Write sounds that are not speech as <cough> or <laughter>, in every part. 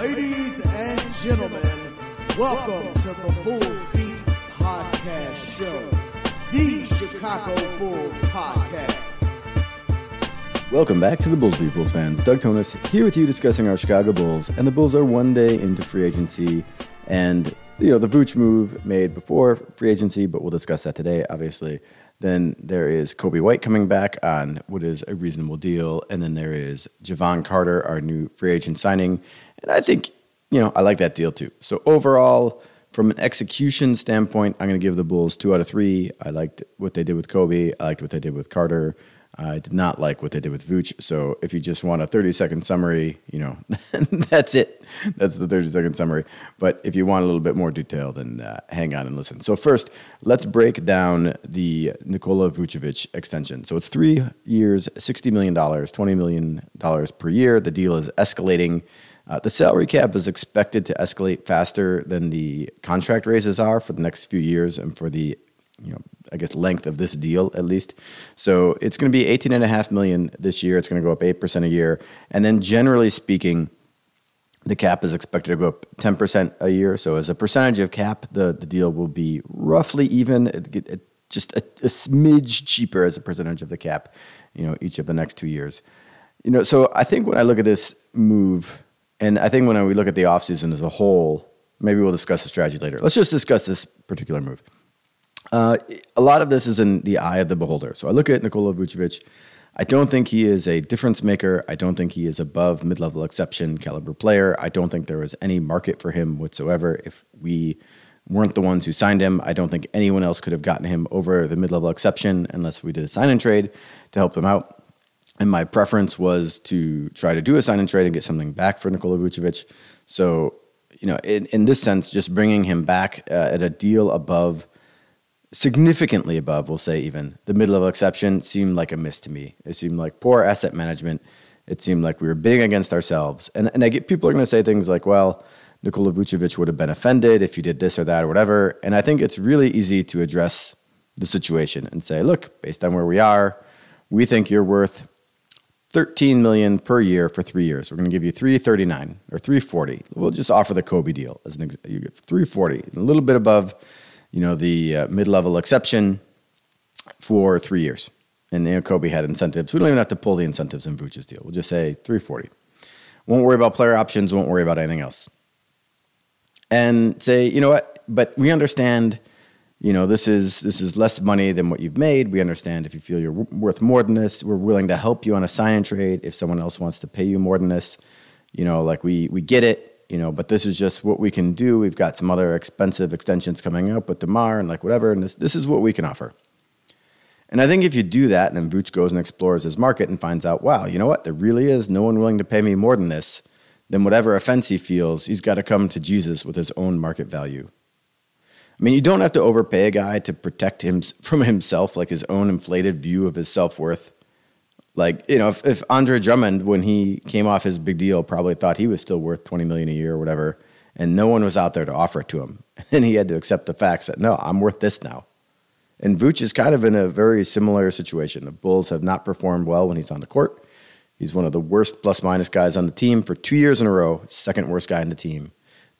Ladies and gentlemen, welcome to the Bulls Beat Podcast Show, the Chicago Bulls podcast. Welcome back to the Bulls Beat Bulls fans. Doug Tonis here with you discussing our Chicago Bulls. And the Bulls are one day into free agency. And, you know, the Vooch move made before free agency, but we'll discuss that today, obviously. Then there is Coby White coming back on what is a reasonable deal. And then there is Jevon Carter, our new free agent signing. And I think, you know, I like that deal too. So overall, from an execution standpoint, I'm going to give the Bulls two out of three. I liked what they did with Coby. I liked what they did with Carter. I did not like what they did with Vooch. So if you just want a 30 second summary, you know, <laughs> that's it. That's the 30 second summary. But if you want a little bit more detail, then uh, hang on and listen. So first, let's break down the Nikola Vucevic extension. So it's three years, $60 million, $20 million per year. The deal is escalating. Uh, the salary cap is expected to escalate faster than the contract raises are for the next few years and for the you know, I guess length of this deal at least. So it's going to be 18 and a half million this year. It's going to go up 8% a year. And then generally speaking, the cap is expected to go up 10% a year. So as a percentage of cap, the, the deal will be roughly even, it, it, just a, a smidge cheaper as a percentage of the cap, you know, each of the next two years. You know, so I think when I look at this move, and I think when we look at the offseason as a whole, maybe we'll discuss the strategy later. Let's just discuss this particular move. Uh, a lot of this is in the eye of the beholder. So I look at Nikola Vucevic. I don't think he is a difference maker. I don't think he is above mid level exception caliber player. I don't think there is any market for him whatsoever. If we weren't the ones who signed him, I don't think anyone else could have gotten him over the mid level exception unless we did a sign and trade to help him out. And my preference was to try to do a sign and trade and get something back for Nikola Vucevic. So, you know, in, in this sense, just bringing him back uh, at a deal above significantly above, we'll say even the mid-level exception seemed like a miss to me. It seemed like poor asset management. It seemed like we were bidding against ourselves. And and I get people are going to say things like, well, Nikola Vucevic would have been offended if you did this or that or whatever. And I think it's really easy to address the situation and say, look, based on where we are, we think you're worth 13 million per year for three years. We're going to give you 339 or 340. We'll just offer the Coby deal as an example. You get 340, a little bit above you know, the uh, mid-level exception for three years. And you know, Coby had incentives. We don't even have to pull the incentives in Vooch's deal. We'll just say 340. Won't worry about player options. Won't worry about anything else. And say, you know what? But we understand. You know, this is this is less money than what you've made. We understand if you feel you're worth more than this. We're willing to help you on a sign and trade if someone else wants to pay you more than this. You know, like we we get it you know, but this is just what we can do. We've got some other expensive extensions coming up with DeMar and like whatever, and this, this is what we can offer. And I think if you do that, and then Vooch goes and explores his market and finds out, wow, you know what, there really is no one willing to pay me more than this, then whatever offense he feels, he's got to come to Jesus with his own market value. I mean, you don't have to overpay a guy to protect him <laughs> from himself, like his own inflated view of his self worth. Like, you know, if, if Andre Drummond, when he came off his big deal, probably thought he was still worth 20 million a year or whatever, and no one was out there to offer it to him. <laughs> And he had to accept the facts that, no, I'm worth this now. And Vooch is kind of in a very similar situation. The Bulls have not performed well when he's on the court. He's one of the worst plus minus guys on the team for two years in a row, second worst guy in the team.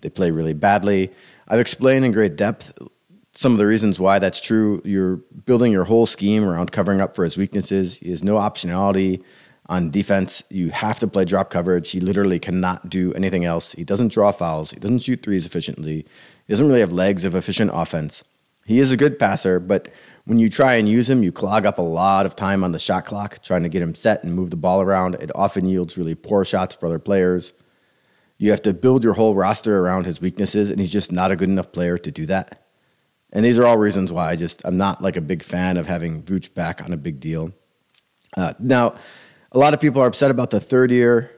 They play really badly. I've explained in great depth some of the reasons why that's true. You're building your whole scheme around covering up for his weaknesses. He has no optionality on defense. You have to play drop coverage. He literally cannot do anything else. He doesn't draw fouls. He doesn't shoot threes efficiently. He doesn't really have legs of efficient offense. He is a good passer, but when you try and use him, you clog up a lot of time on the shot clock trying to get him set and move the ball around. It often yields really poor shots for other players. You have to build your whole roster around his weaknesses, and he's just not a good enough player to do that. And these are all reasons why I just I'm not like a big fan of having Vooch back on a big deal. Uh, now, a lot of people are upset about the third year,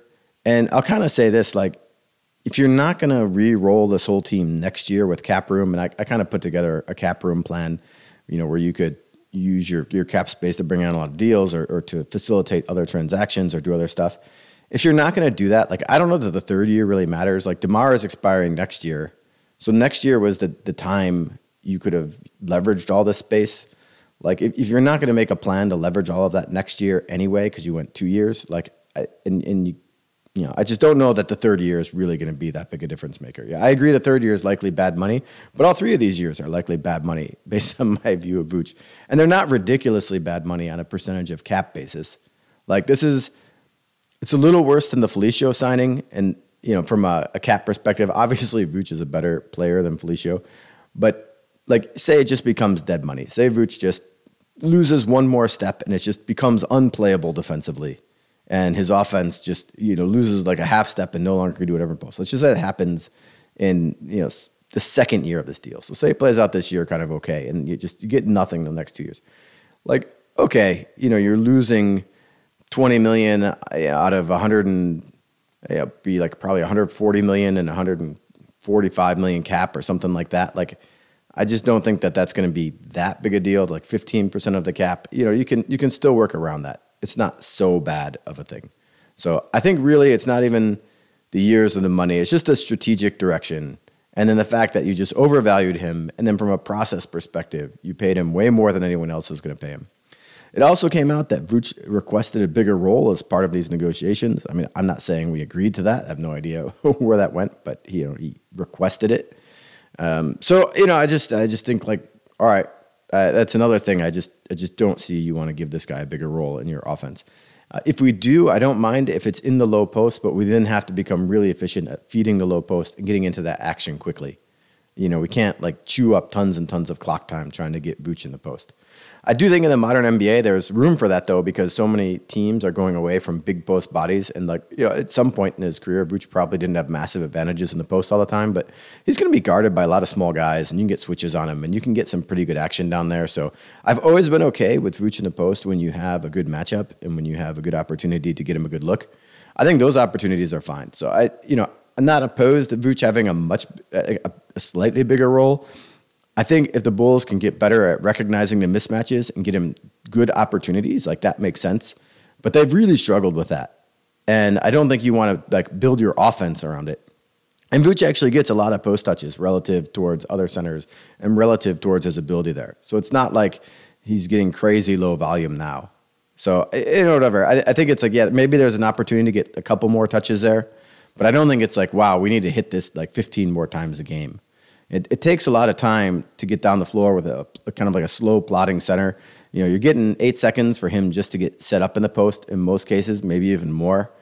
and I'll kind of say this: like, if you're not going to re-roll this whole team next year with cap room, and I, I kind of put together a cap room plan, you know, where you could use your your cap space to bring in a lot of deals or, or to facilitate other transactions or do other stuff. If you're not going to do that, like I don't know that the third year really matters. Like DeMar is expiring next year, so next year was the the time you could have leveraged all this space. Like if, if you're not going to make a plan to leverage all of that next year anyway, because you went two years, like I, and and you you know, I just don't know that the third year is really going to be that big a difference maker. Yeah, I agree the third year is likely bad money, but all three of these years are likely bad money <laughs> based on my view of Vooch. And they're not ridiculously bad money on a percentage of cap basis. Like this is, it's a little worse than the Felicio signing. And, you know, from a, a cap perspective, obviously Vooch is a better player than Felicio. But like, say it just becomes dead money. Say Vooch just loses one more step and it just becomes unplayable defensively and his offense just you know loses like a half step and no longer can do whatever post. Let's just say it happens in you know the second year of this deal. So say it plays out this year kind of okay, and you just you get nothing the next two years. Like okay, you know you're losing twenty million uh, out of hundred and yeah, be like probably 140 million and 145 million cap or something like that. Like I just don't think that that's going to be that big a deal. Like 15% of the cap, you know, you can you can still work around that it's not so bad of a thing. So I think really it's not even the years of the money. It's just the strategic direction. And then the fact that you just overvalued him. And then from a process perspective, you paid him way more than anyone else is going to pay him. It also came out that Vooch requested a bigger role as part of these negotiations. I mean, I'm not saying we agreed to that. I have no idea <laughs> where that went, but he, you know, he requested it. Um, so you know, I just I just think like, all right, uh, that's another thing. I just I just don't see you want to give this guy a bigger role in your offense. Uh, if we do, I don't mind if it's in the low post, but we then have to become really efficient at feeding the low post and getting into that action quickly. You know, we can't like chew up tons and tons of clock time trying to get Vooch in the post. I do think in the modern NBA there's room for that though because so many teams are going away from big post bodies and like you know at some point in his career Vooch probably didn't have massive advantages in the post all the time but he's going to be guarded by a lot of small guys and you can get switches on him and you can get some pretty good action down there so I've always been okay with Vooch in the post when you have a good matchup and when you have a good opportunity to get him a good look. I think those opportunities are fine. So I you know I'm not opposed to Vooch having a much a, a slightly bigger role. I think if the Bulls can get better at recognizing the mismatches and get him good opportunities, like that makes sense. But they've really struggled with that. And I don't think you want to like build your offense around it. And Vooch actually gets a lot of post touches relative towards other centers and relative towards his ability there. So it's not like he's getting crazy low volume now. So eh, eh, you know whatever. I, I think it's like yeah, maybe there's an opportunity to get a couple more touches there, but I don't think it's like wow, we need to hit this like 15 more times a game. It, it takes a lot of time to get down the floor with a, a kind of like a slow plotting center. You know, you're getting eight seconds for him just to get set up in the post in most cases, maybe even more.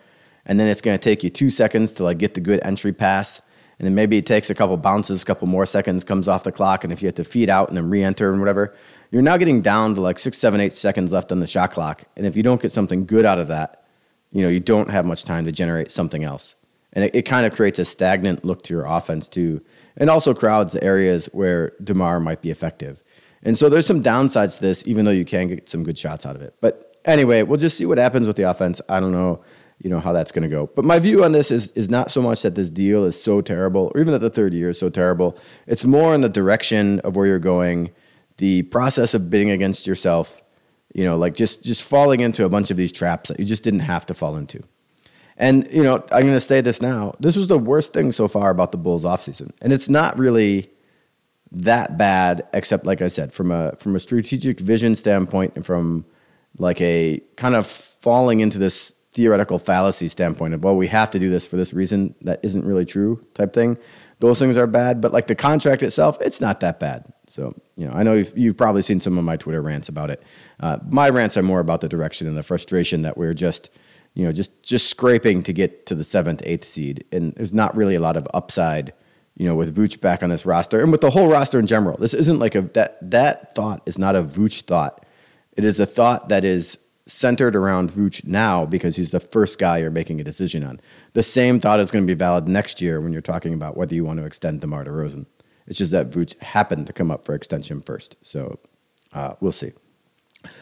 And then it's going to take you two seconds to like get the good entry pass. And then maybe it takes a couple bounces, a couple more seconds, comes off the clock. And if you have to feed out and then re-enter and whatever, you're now getting down to like six, seven, eight seconds left on the shot clock. And if you don't get something good out of that, you know, you don't have much time to generate something else. And it, it kind of creates a stagnant look to your offense too and also crowds the areas where DeMar might be effective. And so there's some downsides to this, even though you can get some good shots out of it. But anyway, we'll just see what happens with the offense. I don't know, you know, how that's going to go. But my view on this is is not so much that this deal is so terrible, or even that the third year is so terrible. It's more in the direction of where you're going, the process of bidding against yourself. You know, like just just falling into a bunch of these traps that you just didn't have to fall into. And, you know, I'm going to say this now. This was the worst thing so far about the Bulls offseason. And it's not really that bad, except, like I said, from a, from a strategic vision standpoint and from like a kind of falling into this theoretical fallacy standpoint of, well, we have to do this for this reason that isn't really true type thing. Those things are bad. But like the contract itself, it's not that bad. So, you know, I know you've, you've probably seen some of my Twitter rants about it. Uh, my rants are more about the direction and the frustration that we're just – you know, just just scraping to get to the seventh, eighth seed, and there's not really a lot of upside, you know, with Vooch back on this roster and with the whole roster in general. This isn't like a that that thought is not a Vooch thought. It is a thought that is centered around Vooch now because he's the first guy you're making a decision on. The same thought is going to be valid next year when you're talking about whether you want to extend DeMar DeRozan. It's just that Vooch happened to come up for extension first, so uh, we'll see.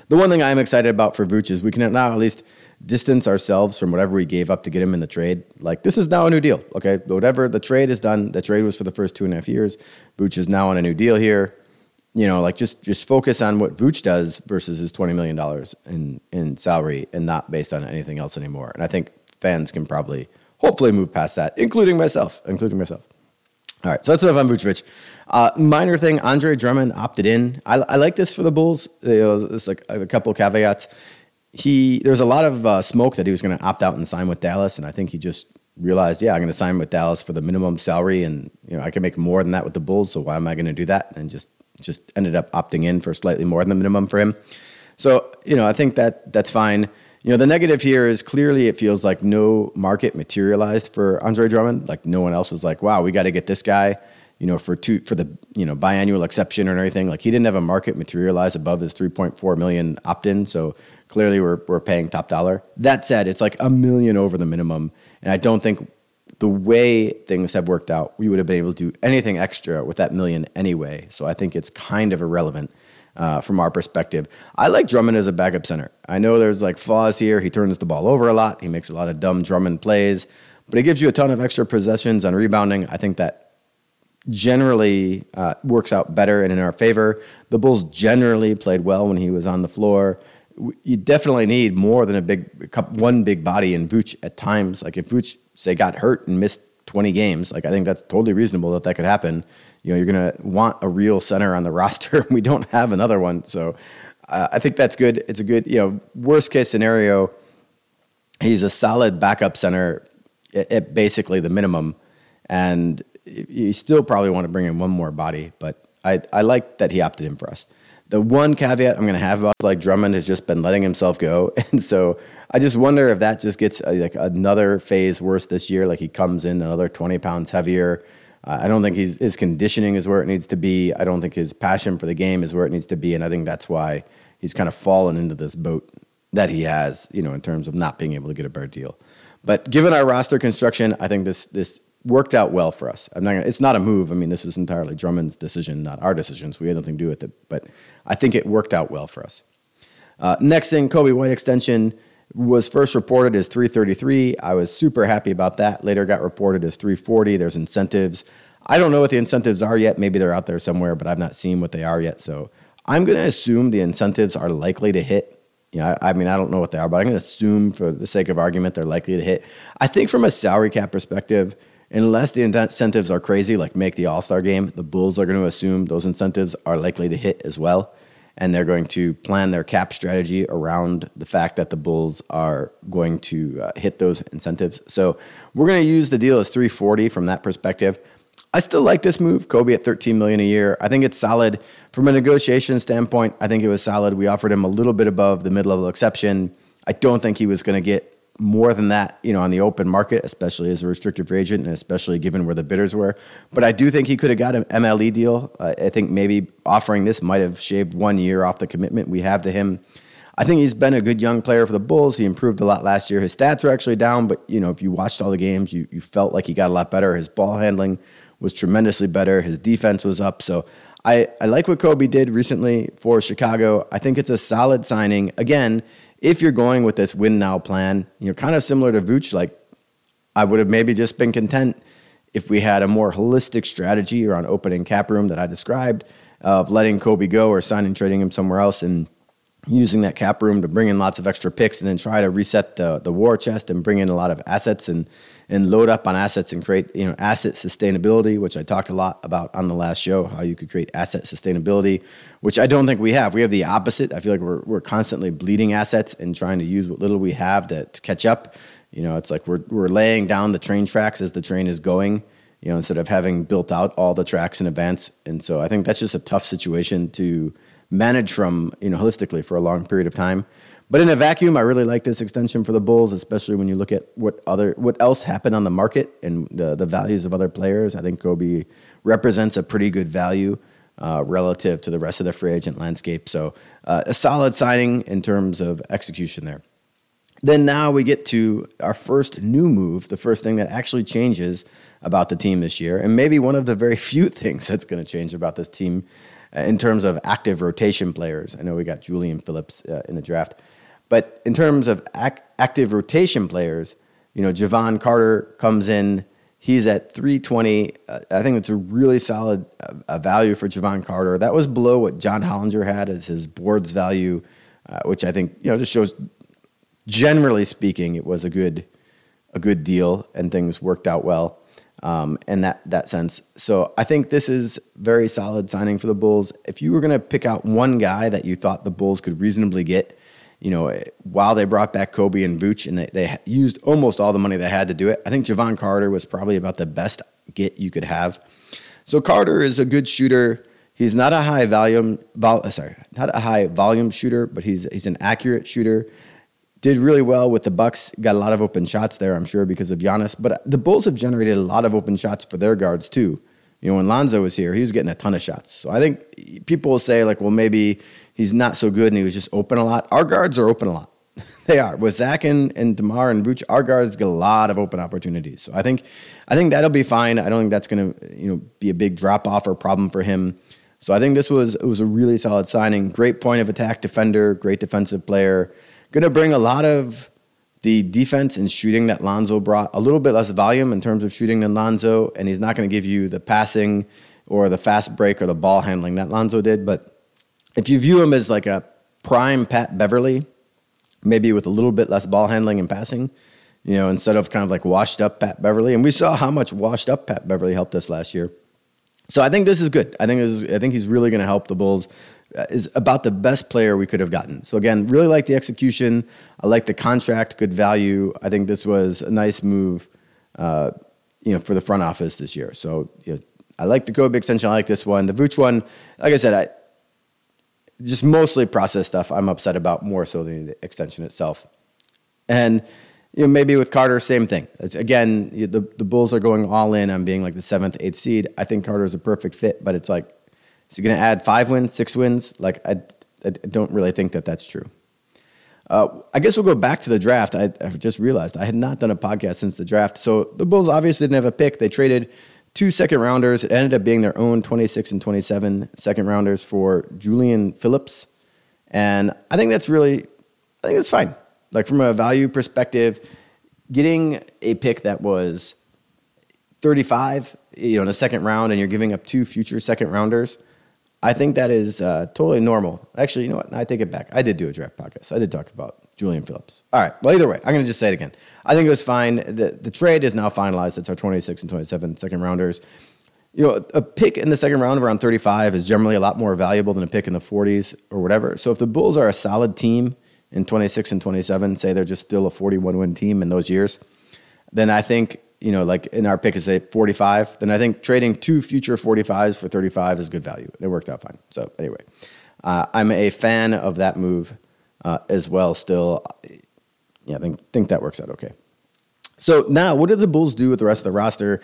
The one thing I'm excited about for Vooch is we can now at least distance ourselves from whatever we gave up to get him in the trade. Like this is now a new deal. Okay, whatever the trade is done. The trade was for the first two and a half years. Vooch is now on a new deal here. You know, like just just focus on what Vooch does versus his twenty million dollars in in salary, and not based on anything else anymore. And I think fans can probably hopefully move past that, including myself, including myself. All right, so that's enough on Vucevic. Uh, minor thing, Andre Drummond opted in. I, I like this for the Bulls. You know, it's like a couple caveats he there's a lot of uh, smoke that he was going to opt out and sign with Dallas, and I think he just realized, yeah, I'm going to sign with Dallas for the minimum salary, and you know I can make more than that with the Bulls, so why am I going to do that? And just just ended up opting in for slightly more than the minimum for him. So you know I think that that's fine. You know the negative here is clearly it feels like no market materialized for Andre Drummond. Like no one else was like, wow, we got to get this guy you know, for two for the you know biannual exception or anything. Like he didn't have a market materialize above his 3.4 million opt-in, so clearly we're we're paying top dollar. That said, it's like a million over the minimum, and I don't think the way things have worked out, we would have been able to do anything extra with that million anyway. So I think it's kind of irrelevant. Uh, from our perspective, I like Drummond as a backup center. I know there's like flaws here. He turns the ball over a lot. He makes a lot of dumb Drummond plays, but he gives you a ton of extra possessions on rebounding. I think that generally uh, works out better and in our favor. The Bulls generally played well when he was on the floor. You definitely need more than a big one big body in Vooch at times. Like if Vooch say got hurt and missed 20 games, like I think that's totally reasonable that that could happen. You know, you're gonna want a real center on the <laughs> roster. we don't have another one, so uh, I think that's good. It's a good, you know, worst case scenario. He's a solid backup center at, at basically the minimum, and you still probably want to bring in one more body, but I, I like that he opted in for us. The one caveat I'm going to have about like Drummond has just been letting himself go, <laughs> and so I just wonder if that just gets uh, like another phase worse this year. Like he comes in another 20 pounds heavier. Uh, I don't think he's, his conditioning is where it needs to be. I don't think his passion for the game is where it needs to be, and I think that's why he's kind of fallen into this boat that he has, you know, in terms of not being able to get a better deal. But given our roster construction, I think this this worked out well for us. I'm not gonna, it's not a move. I mean, this was entirely Drummond's decision, not our decisions. We had nothing to do with it, but I think it worked out well for us. Uh, next thing, Coby White extension was first reported as 333. I was super happy about that. Later got reported as 340. There's incentives. I don't know what the incentives are yet. Maybe they're out there somewhere, but I've not seen what they are yet. So I'm going to assume the incentives are likely to hit. You know, I, I mean, I don't know what they are, but I'm going to assume for the sake of argument they're likely to hit. I think from a salary cap perspective, unless the incentives are crazy, like make the All Star game, the Bulls are going to assume those incentives are likely to hit as well. And they're going to plan their cap strategy around the fact that the Bulls are going to uh, hit those incentives. So we're going to use the deal as 340 from that perspective. I still like this move, Coby at 13 million a year. I think it's solid from a negotiation standpoint. I think it was solid. We offered him a little bit above the mid-level exception. I don't think he was going to get more than that, you know, on the open market, especially as a restricted agent, and especially given where the bidders were. But I do think he could have got an MLE deal. Uh, I think maybe offering this might have shaved one year off the commitment we have to him. I think he's been a good young player for the Bulls. He improved a lot last year. His stats are actually down, but you know, if you watched all the games, you you felt like he got a lot better. His ball handling was tremendously better. His defense was up. So I, I like what Coby did recently for Chicago. I think it's a solid signing. Again, if you're going with this win now plan, you know, kind of similar to Vooch, like I would have maybe just been content if we had a more holistic strategy around opening cap room that I described of letting Coby go or signing trading him somewhere else and using that cap room to bring in lots of extra picks and then try to reset the the war chest and bring in a lot of assets and and load up on assets and create you know asset sustainability, which I talked a lot about on the last show, how you could create asset sustainability, which I don't think we have. We have the opposite. I feel like we're we're constantly bleeding assets and trying to use what little we have to, to catch up. You know, it's like we're we're laying down the train tracks as the train is going. You know, instead of having built out all the tracks in advance, and so I think that's just a tough situation to manage from you know holistically for a long period of time. But in a vacuum, I really like this extension for the Bulls, especially when you look at what other what else happened on the market and the the values of other players. I think Coby represents a pretty good value uh, relative to the rest of the free agent landscape. So uh, a solid signing in terms of execution there. Then now we get to our first new move, the first thing that actually changes about the team this year, and maybe one of the very <laughs> few things that's going to change about this team uh, in terms of active rotation players. I know we got Julian Phillips uh, in the draft. But in terms of ac- active rotation players, you know, Jevon Carter comes in. He's at 320. Uh, I think it's a really solid uh, value for Jevon Carter. That was below what John Hollinger had as his board's value, uh, which I think you know just shows. Generally speaking, it was a good a good deal, and things worked out well um, in that that sense. So I think this is very solid signing for the Bulls. If you were going to pick out one guy that you thought the Bulls could reasonably get you know, while they brought back Coby and Vooch and they, they used almost all the money they had to do it, I think Jevon Carter was probably about the best get you could have. So Carter is a good shooter. He's not a high volume, vol, sorry, not a high volume shooter, but he's he's an accurate shooter. Did really well with the Bucks. Got a lot of open shots there, I'm sure, because of Giannis. But the Bulls have generated a lot of open shots for their guards too. You know, when Lonzo was here, he was getting a ton of shots. So I think people will say like, well, maybe he's not so good and he was just open a lot. Our guards are open a lot. <laughs> they are with Zach and, and DeMar and Vooch. Our guards get a lot of open opportunities. So I think I think that'll be fine. I don't think that's going to you know be a big drop off or problem for him. So I think this was it was a really solid signing. Great point of attack defender, great defensive player. Going to bring a lot of the defense and shooting that Lonzo brought. A little bit less volume in terms of shooting than Lonzo, and he's not going to give you the passing or the fast break or the ball handling that Lonzo did. But if you view him as like a prime Pat Beverley, maybe with a little bit less ball handling and passing, you know, instead of kind of like washed up Pat Beverley, And we saw how much washed up Pat Beverley helped us last year. So I think this is good. I think this is, I think he's really going to help the Bulls. Uh, is about the best player we could have gotten. So again, really like the execution. I like the contract, good value. I think this was a nice move, uh, you know, for the front office this year. So you know, I like the Coby extension. I like this one. The Vooch one, like I said, I just mostly process stuff. I'm upset about more so than the extension itself. And you know, maybe with Carter, same thing. It's, again, the the Bulls are going all in on being like the seventh, eighth seed. I think Carter is a perfect fit, but it's like is he going to add five wins, six wins? Like, I, I don't really think that that's true. Uh, I guess we'll go back to the draft. I, I, just realized I had not done a podcast since the draft. So the Bulls obviously didn't have a pick. They traded two second rounders. It ended up being their own 26 and 27 second rounders for Julian Phillips. And I think that's really, I think it's fine. Like from a value perspective, getting a pick that was 35, you know, in the second round, and you're giving up two future second rounders I think that is uh, totally normal. Actually, you know what? I take it back. I did do a draft podcast. I did talk about Julian Phillips. All right. Well, either way, I'm going to just say it again. I think it was fine. The, the trade is now finalized. It's our 26 and 27 second rounders. You know, a pick in the second round of around 35 is generally a lot more valuable than a pick in the 40s or whatever. So if the Bulls are a solid team in 26 and 27, say they're just still a 41 win team in those years, then I think you know, like in our pick is a 45, then I think trading two future 45s for 35 is good value. It worked out fine. So anyway, uh, I'm a fan of that move uh, as well. Still, yeah, I think think that works out okay. So now, what did the Bulls do with the rest of the roster?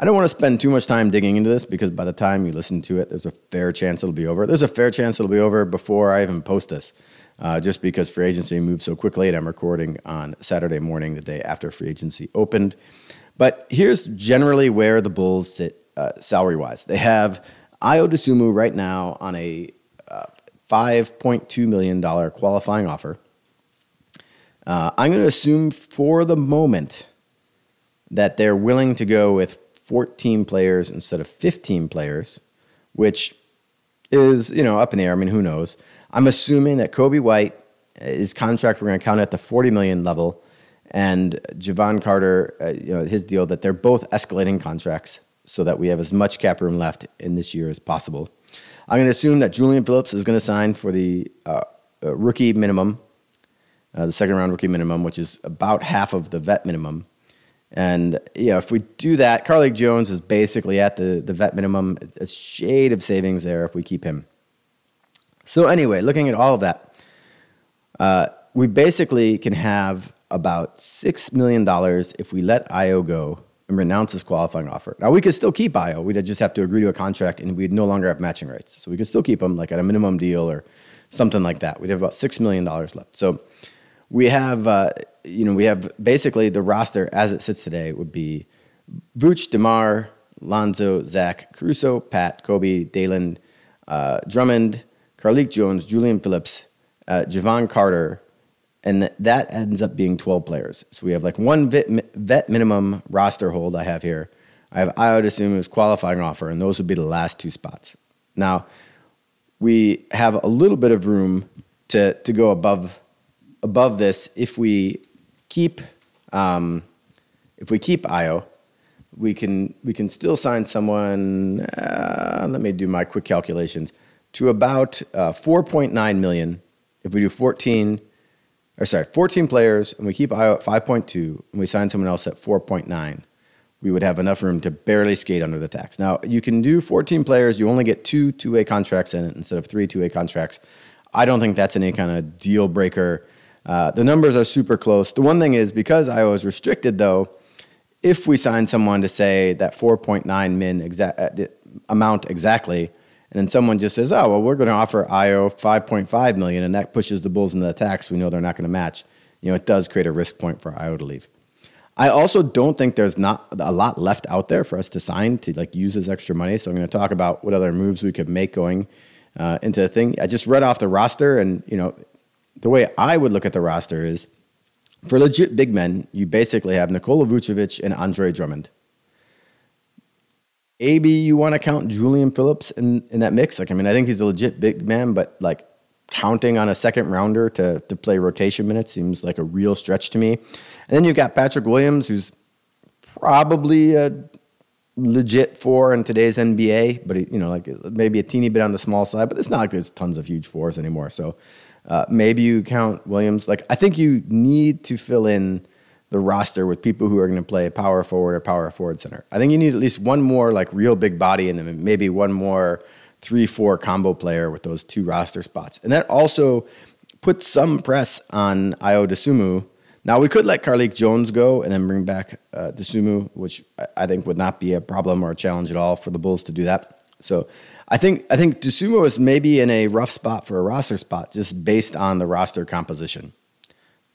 I don't want to spend too much time digging into this because by the time you listen to it, there's a fair chance it'll be over. There's a fair chance it'll be over before I even post this, uh, just because free agency moves so quickly. And I'm recording on Saturday morning, the day after free agency opened. But here's generally where the Bulls sit uh, salary wise. They have Ayo Dosunmu right now on a uh, $5.2 million qualifying offer. Uh, I'm going to assume for the moment that they're willing to go with 14 players instead of 15 players, which is, you know, up in the air. I mean, who knows? I'm assuming that Coby White, his contract, we're going to count at the 40 million level and Jevon Carter, uh, you know, his deal that they're both escalating contracts so that we have as much cap room left in this year as possible. I'm going to assume that Julian Phillips is going to sign for the uh, uh, rookie minimum, uh, the second round rookie minimum, which is about half of the vet minimum. And you know, if we do that, Carlik Jones is basically at the, the vet minimum. A shade of savings there if we keep him. So anyway, looking at all of that, uh, we basically can have about $6 million if we let Ayo go and renounce his qualifying offer. Now, we could still keep Ayo. We'd just have to agree to a contract and we'd no longer have matching rights. So we could still keep him like at a minimum deal or something like that. We'd have about $6 million left. So we have, uh, you know, we have basically the roster as it sits today would be Vooch, DeMar, Lonzo, Zach, Caruso, Pat, Coby, Dalen, uh, Drummond, Carlik Jones, Julian Phillips, uh, Jevon Carter, and that ends up being 12 players. So we have like one vet, vet minimum roster hold I have here. I have Ayo Dosunmu's qualifying offer, and those would be the last two spots. Now, we have a little bit of room to, to go above above this if we keep um, if we keep Ayo, we can we can still sign someone. Uh, let me do my quick calculations to about uh, 4.9 million. If we do 14 or sorry, 14 players, and we keep Ayo at 5.2, and we sign someone else at 4.9, we would have enough room to barely skate under the tax. Now, you can do 14 players, you only get two two way contracts in it instead of three two way contracts. I don't think that's any kind of deal breaker. Uh, the numbers are super close. The one thing is because Ayo is restricted, though, if we sign someone to say that 4.9 min exa- uh, amount exactly, and then someone just says, "Oh, well, we're going to offer Ayo 5.5 million, and that pushes the Bulls into the tax, we know they're not going to match. You know, it does create a risk point for Ayo to leave. I also don't think there's not a lot left out there for us to sign to like use this extra money. So I'm going to talk about what other moves we could make going uh, into the thing. I just read off the roster, and you know, the way I would look at the roster is for legit big men, you basically have Nikola Vucevic and Andre Drummond. Maybe you want to count Julian Phillips in, in that mix. Like, I mean, I think he's a legit big man, but like counting on a second rounder to, to play rotation minutes seems like a real stretch to me. And then you've got Patrick Williams, who's probably a legit four in today's NBA, but you know, like maybe a teeny bit on the small side. But it's not like there's tons of huge fours anymore. So uh, maybe you count Williams. Like I think you need to fill in the roster with people who are going to play power forward or power forward center. I think you need at least one more like real big body and then maybe one more three four combo player with those two roster spots, and that also puts some press on Ayo Dosunmu. Now we could let Carlik Jones go and then bring back uh, Dosunmu, which I think would not be a problem or a challenge at all for the Bulls to do that. So I think I think Dosunmu is maybe in a rough spot for a roster spot just based on the roster composition.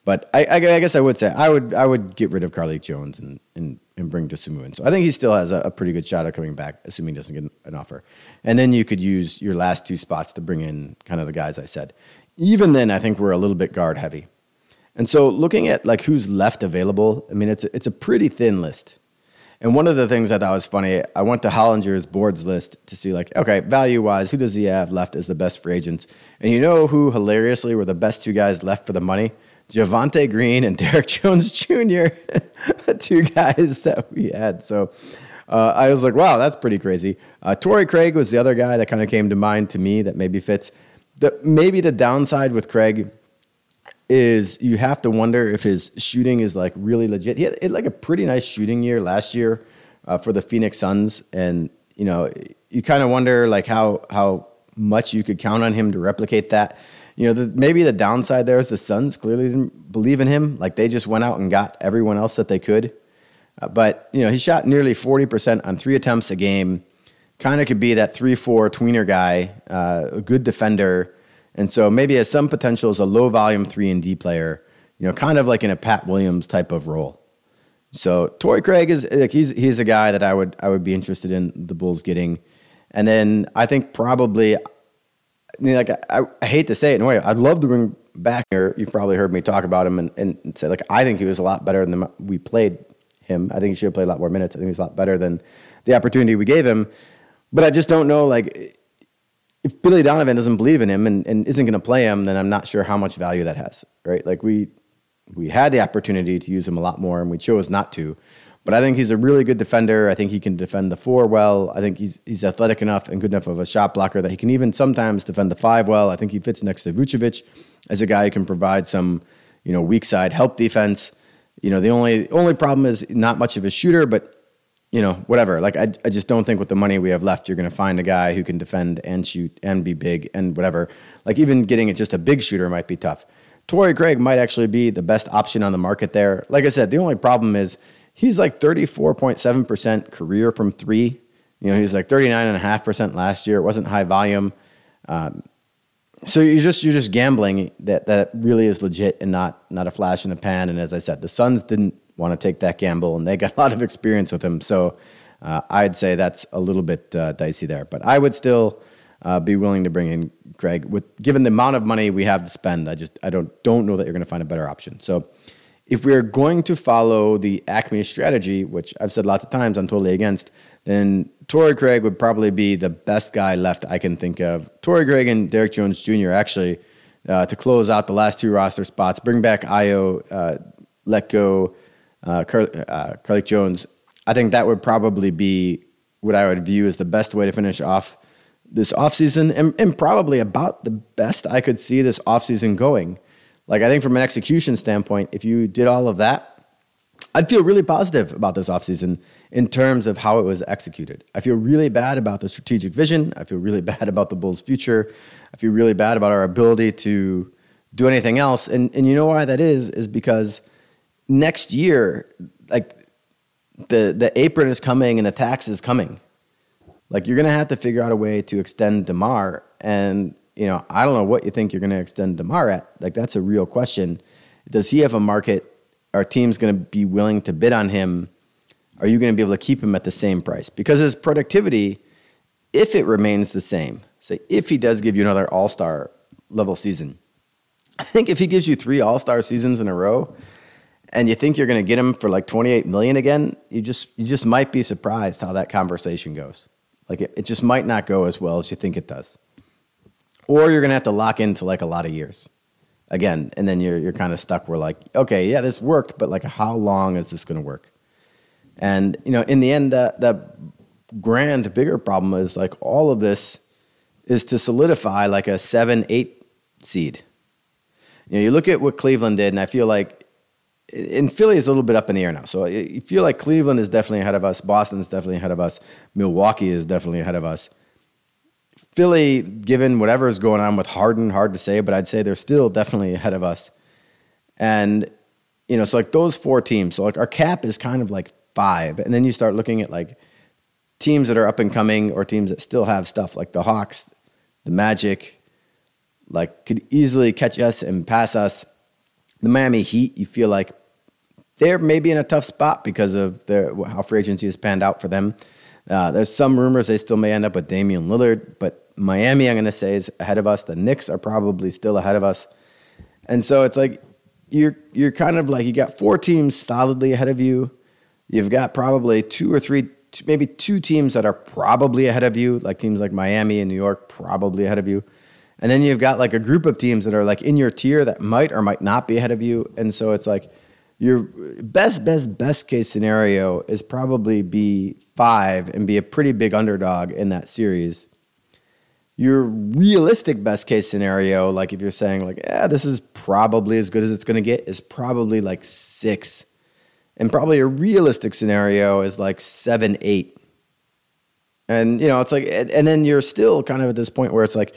But I, I, guess I would say I would I would get rid of Carlik Jones and, and and bring Dosunmu in. So I think he still has a, a, pretty good shot at coming back, assuming he doesn't get an offer. And then you could use your last two spots to bring in kind of the guys I said. Even then, I think we're a little bit guard heavy. And so looking at like who's left available, I mean, it's a, it's a pretty thin list. And one of the things I thought was funny, I went to Hollinger's boards list to see like, okay, value wise, who does he have left as the best free agents? And you know who hilariously were the best two guys left for the money? Javonte Green and <laughs> Derek Jones Jr., <laughs> two guys that we had. So uh, I was like, wow, that's pretty crazy. Uh, Torrey Craig was the other guy that kind of came to mind to me that maybe fits. The, maybe the downside with Craig is you have to wonder if his shooting is like really legit. He had, he had like a pretty nice shooting year last year uh, for the Phoenix Suns, and you know you kind of wonder like how how much you could count on him to replicate that you know, the, maybe the downside there is the Suns clearly didn't believe in him. Like they just went out and got everyone else that they could. Uh, but, you know, he shot nearly 40% on three attempts a game. Kind of could be that 3 4 tweener guy, uh, a good defender. And so maybe has some potential as a low volume 3 and D player, you know, kind of like in a Pat Williams type of role. So Torrey Craig is like he's he's a guy that I would I would be interested in the Bulls getting. And then I think probably like I, I, hate to say it in a way, I'd love to bring back here. You've probably heard me talk about him and, and say like I think he was a lot better than we played him. I think he should have played a lot more minutes. I think he's a lot better than the opportunity we gave him. But I just don't know like if Billy Donovan doesn't believe in him and, and isn't going to play him, then I'm not sure how much value that has. Right? Like we we had the opportunity to use him a lot more and we chose not to. But I think he's a really good defender. I think he can defend the four well. I think he's he's athletic enough and good enough of a shot blocker that he can even sometimes defend the five well. I think he fits next to Vucevic as a guy who can provide some, you know, weak side help defense. You know, the only only problem is not much of a shooter, but you know, whatever. Like I, I just don't think with the money we have left, you're going to find a guy who can defend and shoot and be big and whatever. Like even getting it just a big shooter might be tough. Torrey Craig might actually be the best option on the market there. Like I said, the only problem is he's like 34.7% career from three. You know, he's like 39.5% last year. It wasn't high volume. Um, so you're just you're just gambling that that really is legit and not not a flash in the pan. And as I said, the Suns didn't want to take that gamble, and they got a lot of experience with him. So uh, I'd say that's a little bit uh, dicey there. But I would still uh, be willing to bring in Craig with given the amount of money we have to spend. I just I don't don't know that you're going to find a better option. So if we are going to follow the Acme strategy, which I've said lots of times I'm totally against, then Torrey Craig would probably be the best guy left I can think of. Torrey Craig and Derek Jones Jr. actually uh, to close out the last two roster spots, bring back Ayo, uh, let go uh, uh, Jones. I think that would probably be what I would view as the best way to finish off this offseason and, and probably about the best I could see this offseason going. Like I think from an execution standpoint, if you did all of that, I'd feel really positive about this offseason in terms of how it was executed. I feel really bad about the strategic vision. I feel really <laughs> bad about the Bulls' future. I feel really bad about our ability to do anything else. And and you know why that is? Is because next year, like the the apron is coming and the tax is coming. Like you're gonna have to figure out a way to extend DeMar. And you know, I don't know what you think you're gonna extend DeMar at. Like that's a real question. Does he have a market? Are teams gonna be willing to bid on him? Are you gonna be able to keep him at the same price? Because his productivity, if it remains the same, say if he does give you another all star level season, I think if he gives you three all star seasons in a row, and you think you're going to get him for like 28 million again, you just you just might be surprised how that conversation goes. Like it, it just might not go as well as you think it does. Or you're to have to lock into like a lot of years. Again, and then you're you're kind of stuck where like, okay, yeah, this worked, but like how long is this to work? And you know, in the end that that grand bigger problem is like all of this is to solidify like a 7 8 seed. You know, you look at what Cleveland did and I feel like in Philly is a little bit up in the air now. So you feel like Cleveland is definitely ahead of us. Boston is definitely ahead of us. Milwaukee is definitely ahead of us. Philly, given whatever is going on with Harden, hard to say, but I'd say they're still definitely ahead of us. And you know, so like those four teams. So like our cap is kind of like five, and then you start looking at like teams that are up and coming or teams that still have stuff like the Hawks, the Magic, like could easily catch us and pass us the Miami Heat, you feel like they're maybe in a tough spot because of their, how free agency has panned out for them. Uh, there's some rumors they still may end up with Damian Lillard, but Miami, I'm going to say, is ahead of us. The Knicks are probably still ahead of us. And so it's like you're you're kind of like you got four teams solidly ahead of you. You've got probably two or three, maybe two teams that are probably ahead of you, like teams like Miami and New York, probably ahead of you. And then you've got like a group of teams that are like in your tier that might or might not be ahead of you. And so it's like your best, best, best case scenario is probably be five and be a pretty big underdog in that series. Your realistic best case scenario, like if you're saying like, yeah, this is probably as good as it's going to get, is probably like six. And probably a realistic scenario is like seven, eight. And you know, it's like, and then you're still kind of at this point where it's like,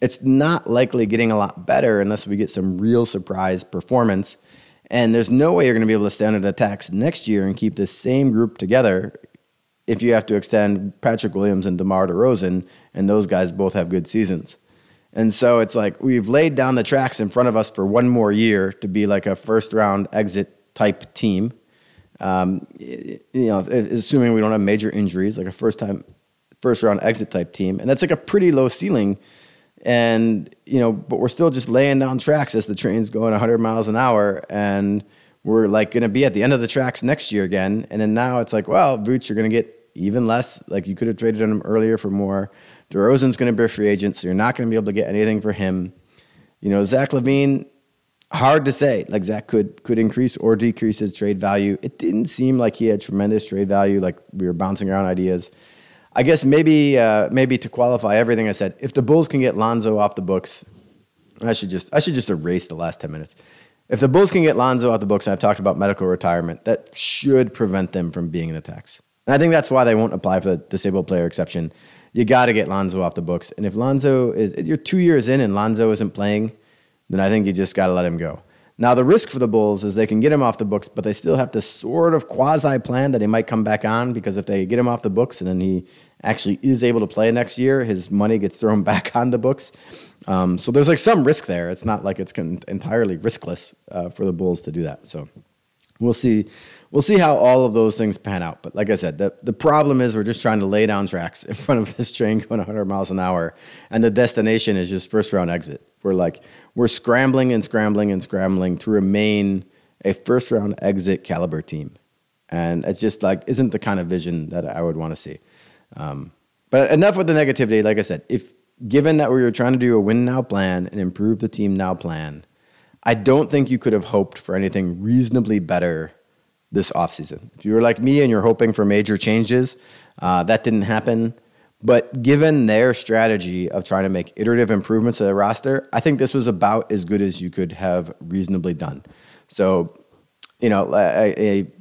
it's not likely getting a lot better unless we get some real surprise performance. And there's no way you're going to be able to stand at attacks next year and keep the same group together if you have to extend Patrick Williams and DeMar DeRozan, and those guys both have good seasons. And so it's like we've laid down the tracks in front of us for one more year to be like a first round exit type team. Um, you know, assuming we don't have major injuries, like a first time, first round exit type team, and that's like a pretty low ceiling and you know, but we're still just laying down tracks as the train's going 100 miles an hour, and we're like going to be at the end of the tracks next year again. And then now it's like, well, Vooch, you're going to get even less. Like you could have traded on him earlier for more. DeRozan's going to be a free agent, so you're not going to be able to get anything for him. You know, Zach LaVine, hard to say. Like Zach could could increase or decrease his trade value. It didn't seem like he had tremendous trade value. Like we were bouncing around ideas. I guess maybe uh, maybe to qualify everything I said, if the Bulls can get Lonzo off the books, I should just I should just erase the last ten minutes. If the Bulls can get Lonzo off the books, and I've talked about medical retirement, that should prevent them from being in the tax. And I think that's why they won't apply for the disabled player exception. You got to get Lonzo off the books. And if Lonzo is, you're two years in and Lonzo isn't playing, then I think you just got to let him go. Now, the risk for the Bulls is they can get him off the books, but they still have to sort of quasi plan that he might come back on because if they get him off the books and then he actually is able to play next year, his money gets thrown <laughs> back on the books. Um, so there's like some risk there. It's not like it's entirely riskless uh, for the Bulls to do that. So we'll see. We'll see how all of those things pan out. But like I said, the, the problem is we're just trying to lay down tracks <laughs> in front of this train going 100 miles an hour, and the destination is just first round exit. We're like we're scrambling and scrambling and scrambling to remain a first round exit caliber team, and it's just like isn't the kind of vision that I would want to see. Um, but enough with the negativity. Like I said, if given that we were trying to do a win now plan and improve the team now plan, I don't think you could have hoped for anything reasonably better this offseason. If you were like me and you're hoping for major changes, uh, that didn't happen. But given their strategy of trying to make iterative improvements to the roster, I think this was about as good as you could have reasonably done. So, you know, a, a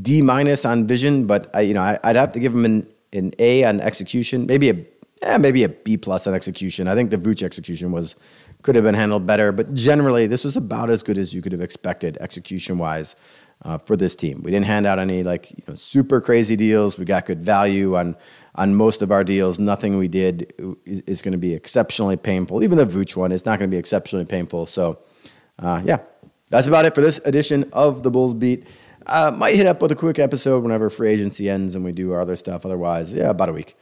D minus on vision, but I, you know, I, would have to give them an, an A on execution, maybe a eh, maybe a B plus on execution. I think the Vooch execution was could have been handled better, but generally this was about as good as you could have expected execution wise uh, for this team. We didn't hand out any like you know, super crazy deals. We got good value on on most of our deals. Nothing we did is, is going to be exceptionally painful. Even the Vooch one is not going to be exceptionally painful. So, uh, yeah, that's about it for this edition of the Bulls Beat. Uh, might hit up with a quick episode whenever free agency ends and we do our other stuff. Otherwise, yeah, about a week.